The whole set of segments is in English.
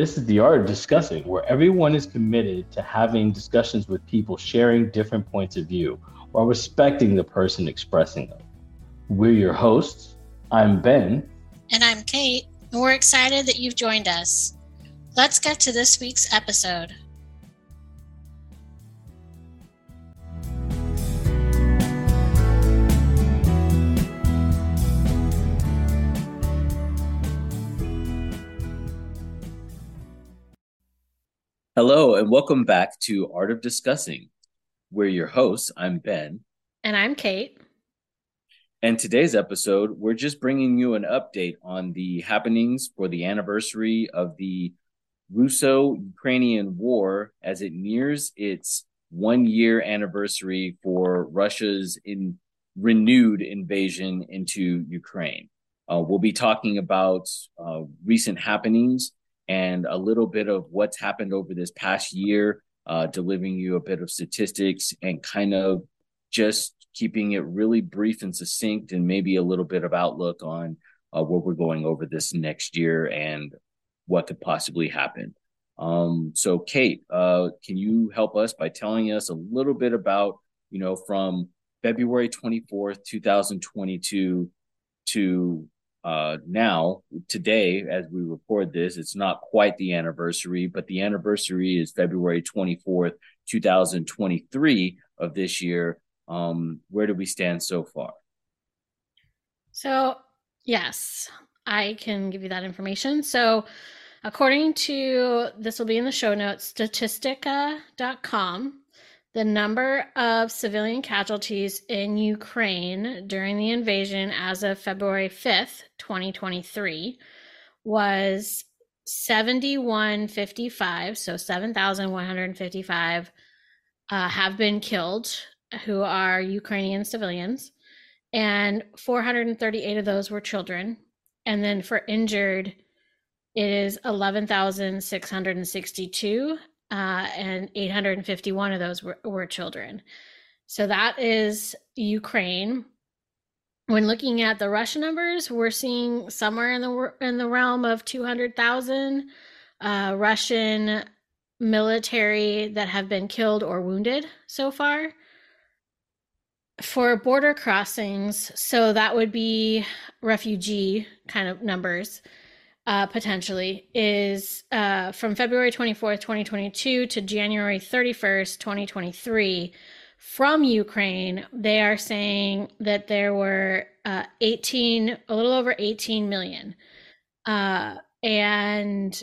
This is the art of discussing, where everyone is committed to having discussions with people sharing different points of view while respecting the person expressing them. We're your hosts. I'm Ben. And I'm Kate, and we're excited that you've joined us. Let's get to this week's episode. Hello, and welcome back to Art of Discussing. We're your hosts. I'm Ben. And I'm Kate. And today's episode, we're just bringing you an update on the happenings for the anniversary of the Russo Ukrainian War as it nears its one year anniversary for Russia's in, renewed invasion into Ukraine. Uh, we'll be talking about uh, recent happenings and a little bit of what's happened over this past year, uh, delivering you a bit of statistics and kind of just keeping it really brief and succinct, and maybe a little bit of outlook on uh, where we're going over this next year and what could possibly happen. Um, so, Kate, uh, can you help us by telling us a little bit about, you know, from February 24th, 2022 to uh, now today as we record this it's not quite the anniversary but the anniversary is february 24th 2023 of this year. Um, where do we stand so far? So yes i can give you that information. So according to this will be in the show notes statistica.com the number of civilian casualties in Ukraine during the invasion as of February 5th, 2023, was 7155. So 7,155 uh, have been killed who are Ukrainian civilians, and 438 of those were children. And then for injured, it is 11,662 uh, and 851 of those were, were children. So that is Ukraine. When looking at the Russian numbers, we're seeing somewhere in the in the realm of 200,000 uh, Russian military that have been killed or wounded so far. For border crossings, so that would be refugee kind of numbers uh, potentially is uh, from February 24th, 2022 to January 31st, 2023 from Ukraine. They are saying that there were uh, 18, a little over 18 million. Uh, and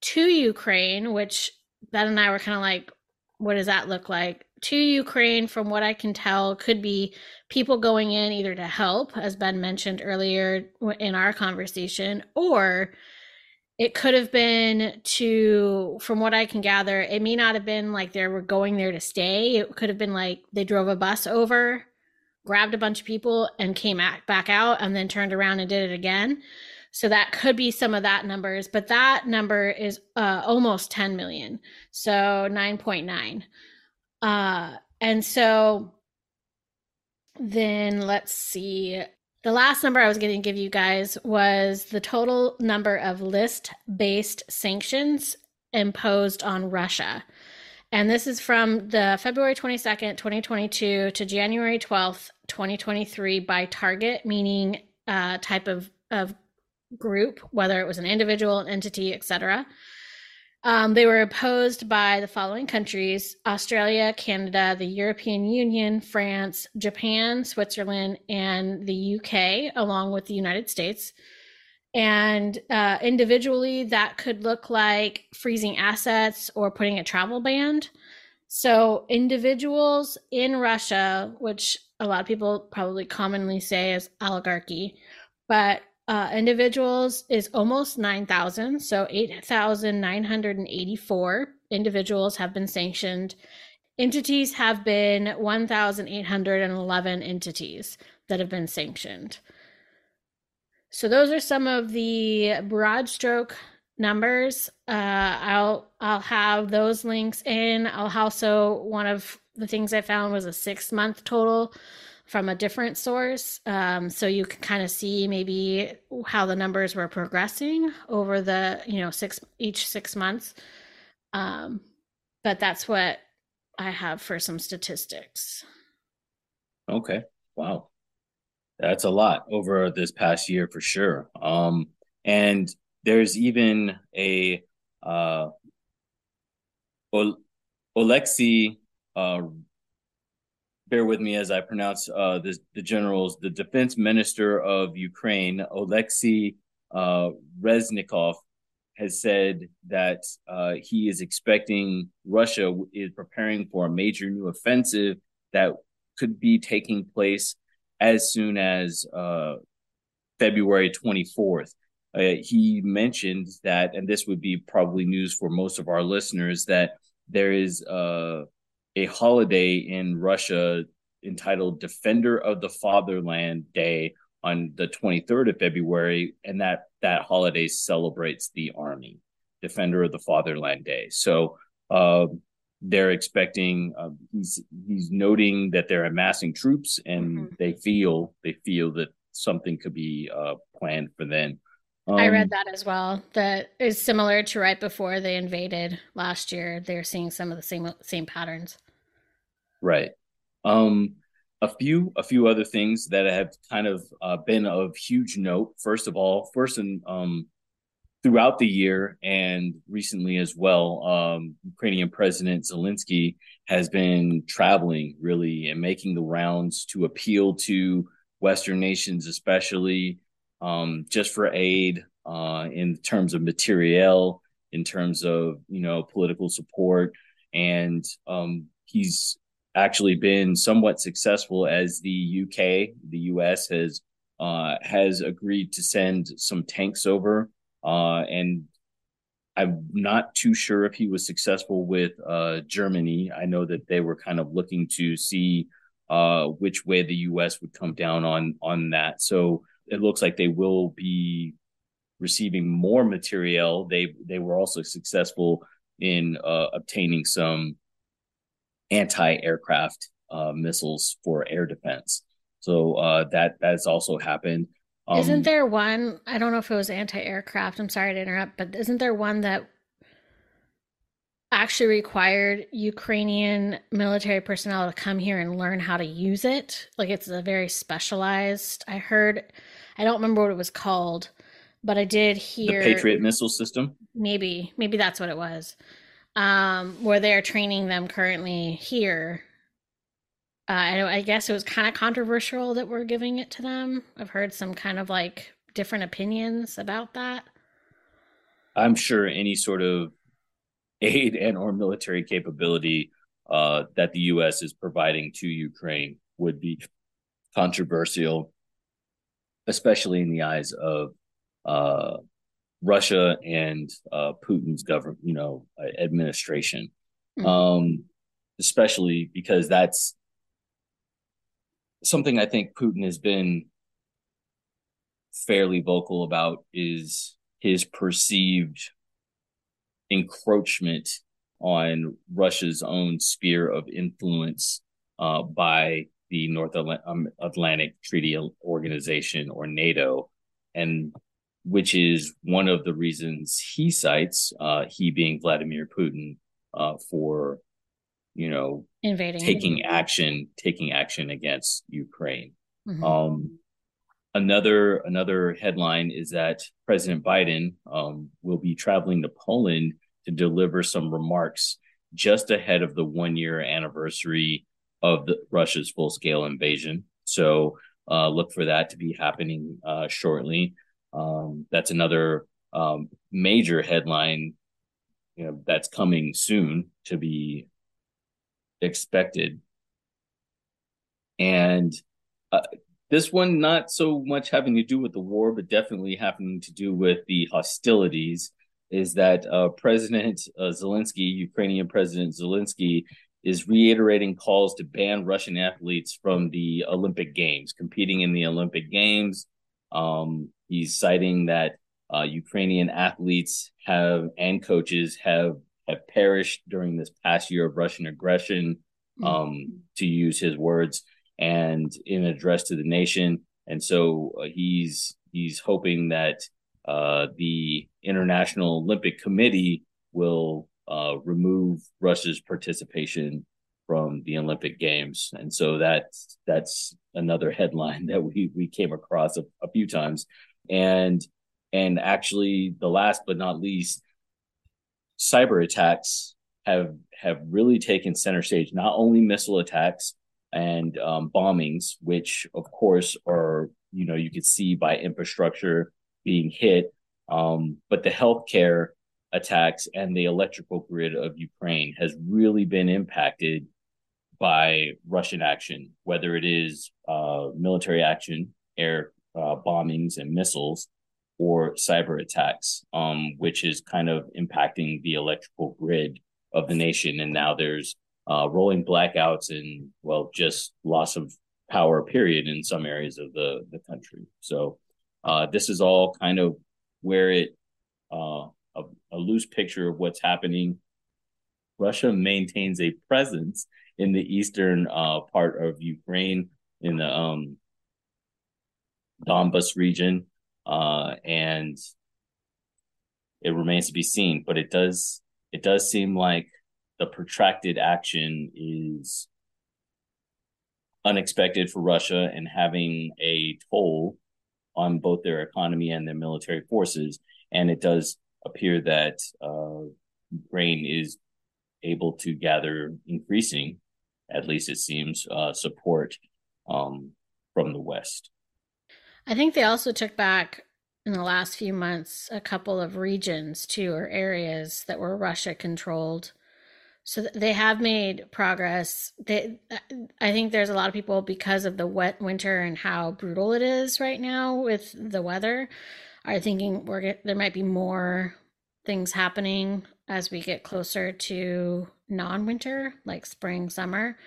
to Ukraine, which Ben and I were kind of like, what does that look like? To Ukraine, from what I can tell, could be people going in either to help, as Ben mentioned earlier in our conversation, or it could have been to, from what I can gather, it may not have been like they were going there to stay. It could have been like they drove a bus over, grabbed a bunch of people, and came back out and then turned around and did it again. So that could be some of that numbers, but that number is uh, almost 10 million. So 9.9. Uh, and so then let's see. The last number I was going to give you guys was the total number of list based sanctions imposed on Russia. And this is from the February 22nd, 2022 to January 12th, 2023 by target, meaning uh, type of, of group, whether it was an individual, an entity, etc. Um, they were opposed by the following countries Australia, Canada, the European Union, France, Japan, Switzerland, and the UK, along with the United States. And uh, individually, that could look like freezing assets or putting a travel ban. So, individuals in Russia, which a lot of people probably commonly say is oligarchy, but uh, individuals is almost 9,000. So 8,984 individuals have been sanctioned. Entities have been 1,811 entities that have been sanctioned. So those are some of the broad stroke numbers. Uh, I'll I'll have those links in. I'll also one of the things I found was a six month total from a different source. Um, so you can kind of see maybe how the numbers were progressing over the, you know, six each six months. Um, but that's what I have for some statistics. Okay. Wow. That's a lot over this past year for sure. Um, and there's even a uh, Oleksiy, uh, bear with me as I pronounce uh, the, the generals, the defense minister of Ukraine, Oleksiy uh, Reznikov, has said that uh, he is expecting Russia is preparing for a major new offensive that could be taking place as soon as uh, February 24th. Uh, he mentioned that, and this would be probably news for most of our listeners, that there is uh, a holiday in Russia entitled Defender of the Fatherland Day on the 23rd of February, and that that holiday celebrates the army, Defender of the Fatherland Day. So uh, they're expecting. Uh, he's he's noting that they're amassing troops, and mm-hmm. they feel they feel that something could be uh, planned for then. Um, I read um, that as well. That is similar to right before they invaded last year. They're seeing some of the same same patterns. Right. Um, a few a few other things that have kind of uh, been of huge note. First of all, first and um, throughout the year and recently as well, um, Ukrainian President Zelensky has been traveling really and making the rounds to appeal to Western nations, especially um, just for aid uh, in terms of materiel, in terms of you know political support, and um, he's actually been somewhat successful as the UK, the US has uh, has agreed to send some tanks over, uh, and I'm not too sure if he was successful with uh, Germany. I know that they were kind of looking to see uh, which way the U.S. would come down on on that. So it looks like they will be receiving more material. They they were also successful in uh, obtaining some anti-aircraft uh, missiles for air defense. So uh, that that's also happened. Um, isn't there one? I don't know if it was anti-aircraft. I'm sorry to interrupt, but isn't there one that actually required Ukrainian military personnel to come here and learn how to use it? Like it's a very specialized. I heard. I don't remember what it was called, but I did hear the Patriot missile system. Maybe, maybe that's what it was um, where they're training them currently here. Uh, I, I guess it was kind of controversial that we're giving it to them. I've heard some kind of like different opinions about that. I'm sure any sort of aid and or military capability uh, that the U.S. is providing to Ukraine would be controversial, especially in the eyes of uh, Russia and uh, Putin's government, you know, administration, mm-hmm. um, especially because that's something I think Putin has been fairly vocal about is his perceived encroachment on Russia's own sphere of influence uh, by the North Atlantic Treaty Organization or NATO. And which is one of the reasons he cites, uh, he being Vladimir Putin, uh, for you know invading, taking action, taking action against Ukraine. Mm-hmm. Um, another another headline is that President Biden um, will be traveling to Poland to deliver some remarks just ahead of the one year anniversary of the, Russia's full scale invasion. So uh, look for that to be happening uh, shortly. Um, that's another um, major headline you know, that's coming soon to be expected. And uh, this one, not so much having to do with the war, but definitely having to do with the hostilities, is that uh, President uh, Zelensky, Ukrainian President Zelensky, is reiterating calls to ban Russian athletes from the Olympic Games, competing in the Olympic Games. Um, He's citing that uh, Ukrainian athletes have and coaches have have perished during this past year of Russian aggression. Mm-hmm. Um, to use his words, and in an address to the nation. And so uh, he's he's hoping that uh, the International Olympic Committee will uh, remove Russia's participation from the Olympic Games, and so that's that's another headline that we we came across a, a few times, and and actually the last but not least, cyber attacks have have really taken center stage. Not only missile attacks and um, bombings, which of course are you know you could see by infrastructure being hit, um, but the healthcare attacks and the electrical grid of Ukraine has really been impacted by Russian action, whether it is uh, military action, air uh, bombings and missiles, or cyber attacks, um, which is kind of impacting the electrical grid of the nation. And now there's uh, rolling blackouts and, well, just loss of power, period, in some areas of the, the country. So uh, this is all kind of where it, uh, a, a loose picture of what's happening. Russia maintains a presence in the eastern uh, part of Ukraine, in the um, Donbas region, uh, and it remains to be seen. But it does it does seem like the protracted action is unexpected for Russia and having a toll on both their economy and their military forces. And it does appear that uh, Ukraine is able to gather increasing, at least it seems, uh, support um, from the West. I think they also took back in the last few months a couple of regions too, or areas that were Russia controlled. So they have made progress. They, uh, I think there's a lot of people because of the wet winter and how brutal it is right now with the weather, are thinking we're there might be more things happening as we get closer to non-winter, like spring, summer.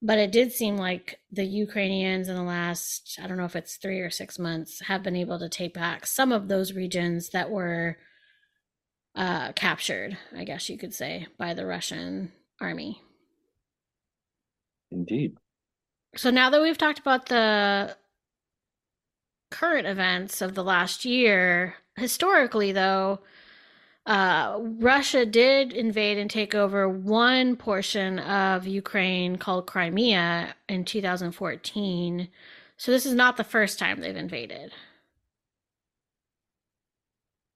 But it did seem like the Ukrainians in the last, I don't know if it's three or six months, have been able to take back some of those regions that were uh, captured, I guess you could say, by the Russian army. Indeed. So now that we've talked about the current events of the last year, historically, though, uh, Russia did invade and take over one portion of Ukraine called Crimea in 2014. So this is not the first time they've invaded.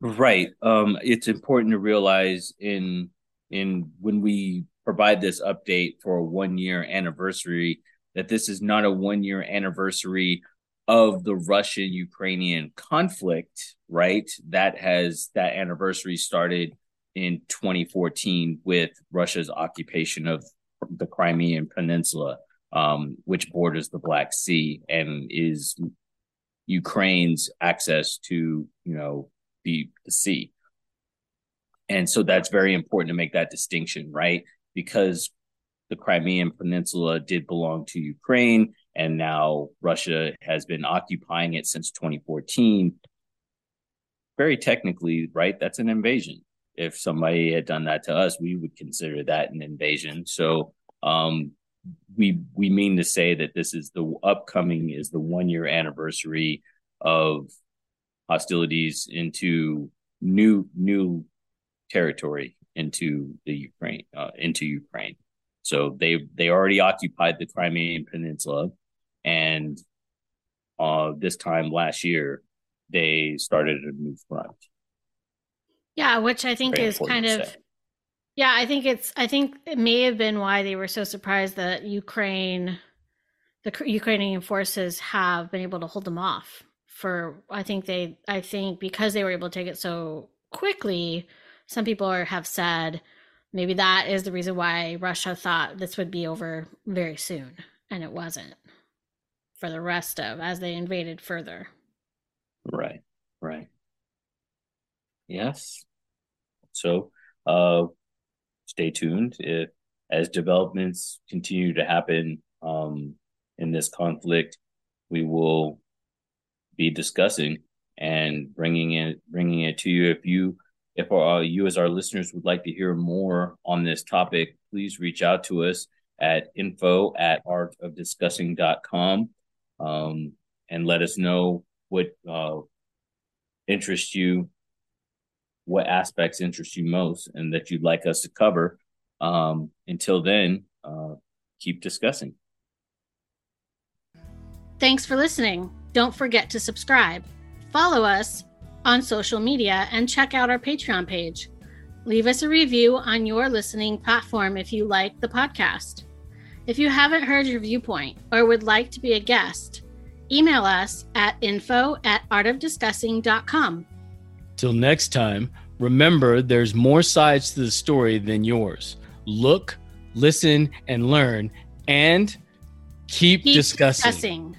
Right. Um, it's important to realize in in when we provide this update for a one year anniversary that this is not a one year anniversary of the Russian Ukrainian conflict, right? That has that anniversary started in 2014 with Russia's occupation of the Crimean Peninsula, um, which borders the Black Sea and is Ukraine's access to, you know, the, the sea. And so that's very important to make that distinction, right? Because the Crimean Peninsula did belong to Ukraine and now Russia has been occupying it since 2014. Very technically, right? That's an invasion. If somebody had done that to us, we would consider that an invasion. So um, we we mean to say that this is the upcoming is the one year anniversary of hostilities into new new territory into the Ukraine uh, into Ukraine. So they they already occupied the Crimean Peninsula and uh, this time last year they started a new front. Yeah, which I think Very is kind of say. yeah, I think it's I think it may have been why they were so surprised that Ukraine the Ukrainian forces have been able to hold them off for I think they I think because they were able to take it so quickly, some people are, have said maybe that is the reason why Russia thought this would be over very soon and it wasn't for the rest of as they invaded further. Right, right. Yes. So, uh, stay tuned if as developments continue to happen um, in this conflict, we will be discussing and bringing it bringing it to you. If you if uh, you as our listeners would like to hear more on this topic, please reach out to us at info at artofdiscussing.com um, and let us know what uh, interests you, what aspects interest you most, and that you'd like us to cover. Um, until then, uh, keep discussing. Thanks for listening. Don't forget to subscribe. Follow us on social media and check out our Patreon page. Leave us a review on your listening platform if you like the podcast. If you haven't heard your viewpoint or would like to be a guest, email us at info at artofdiscussing.com. Till next time, remember there's more sides to the story than yours. Look, listen, and learn, and keep, keep discussing. discussing.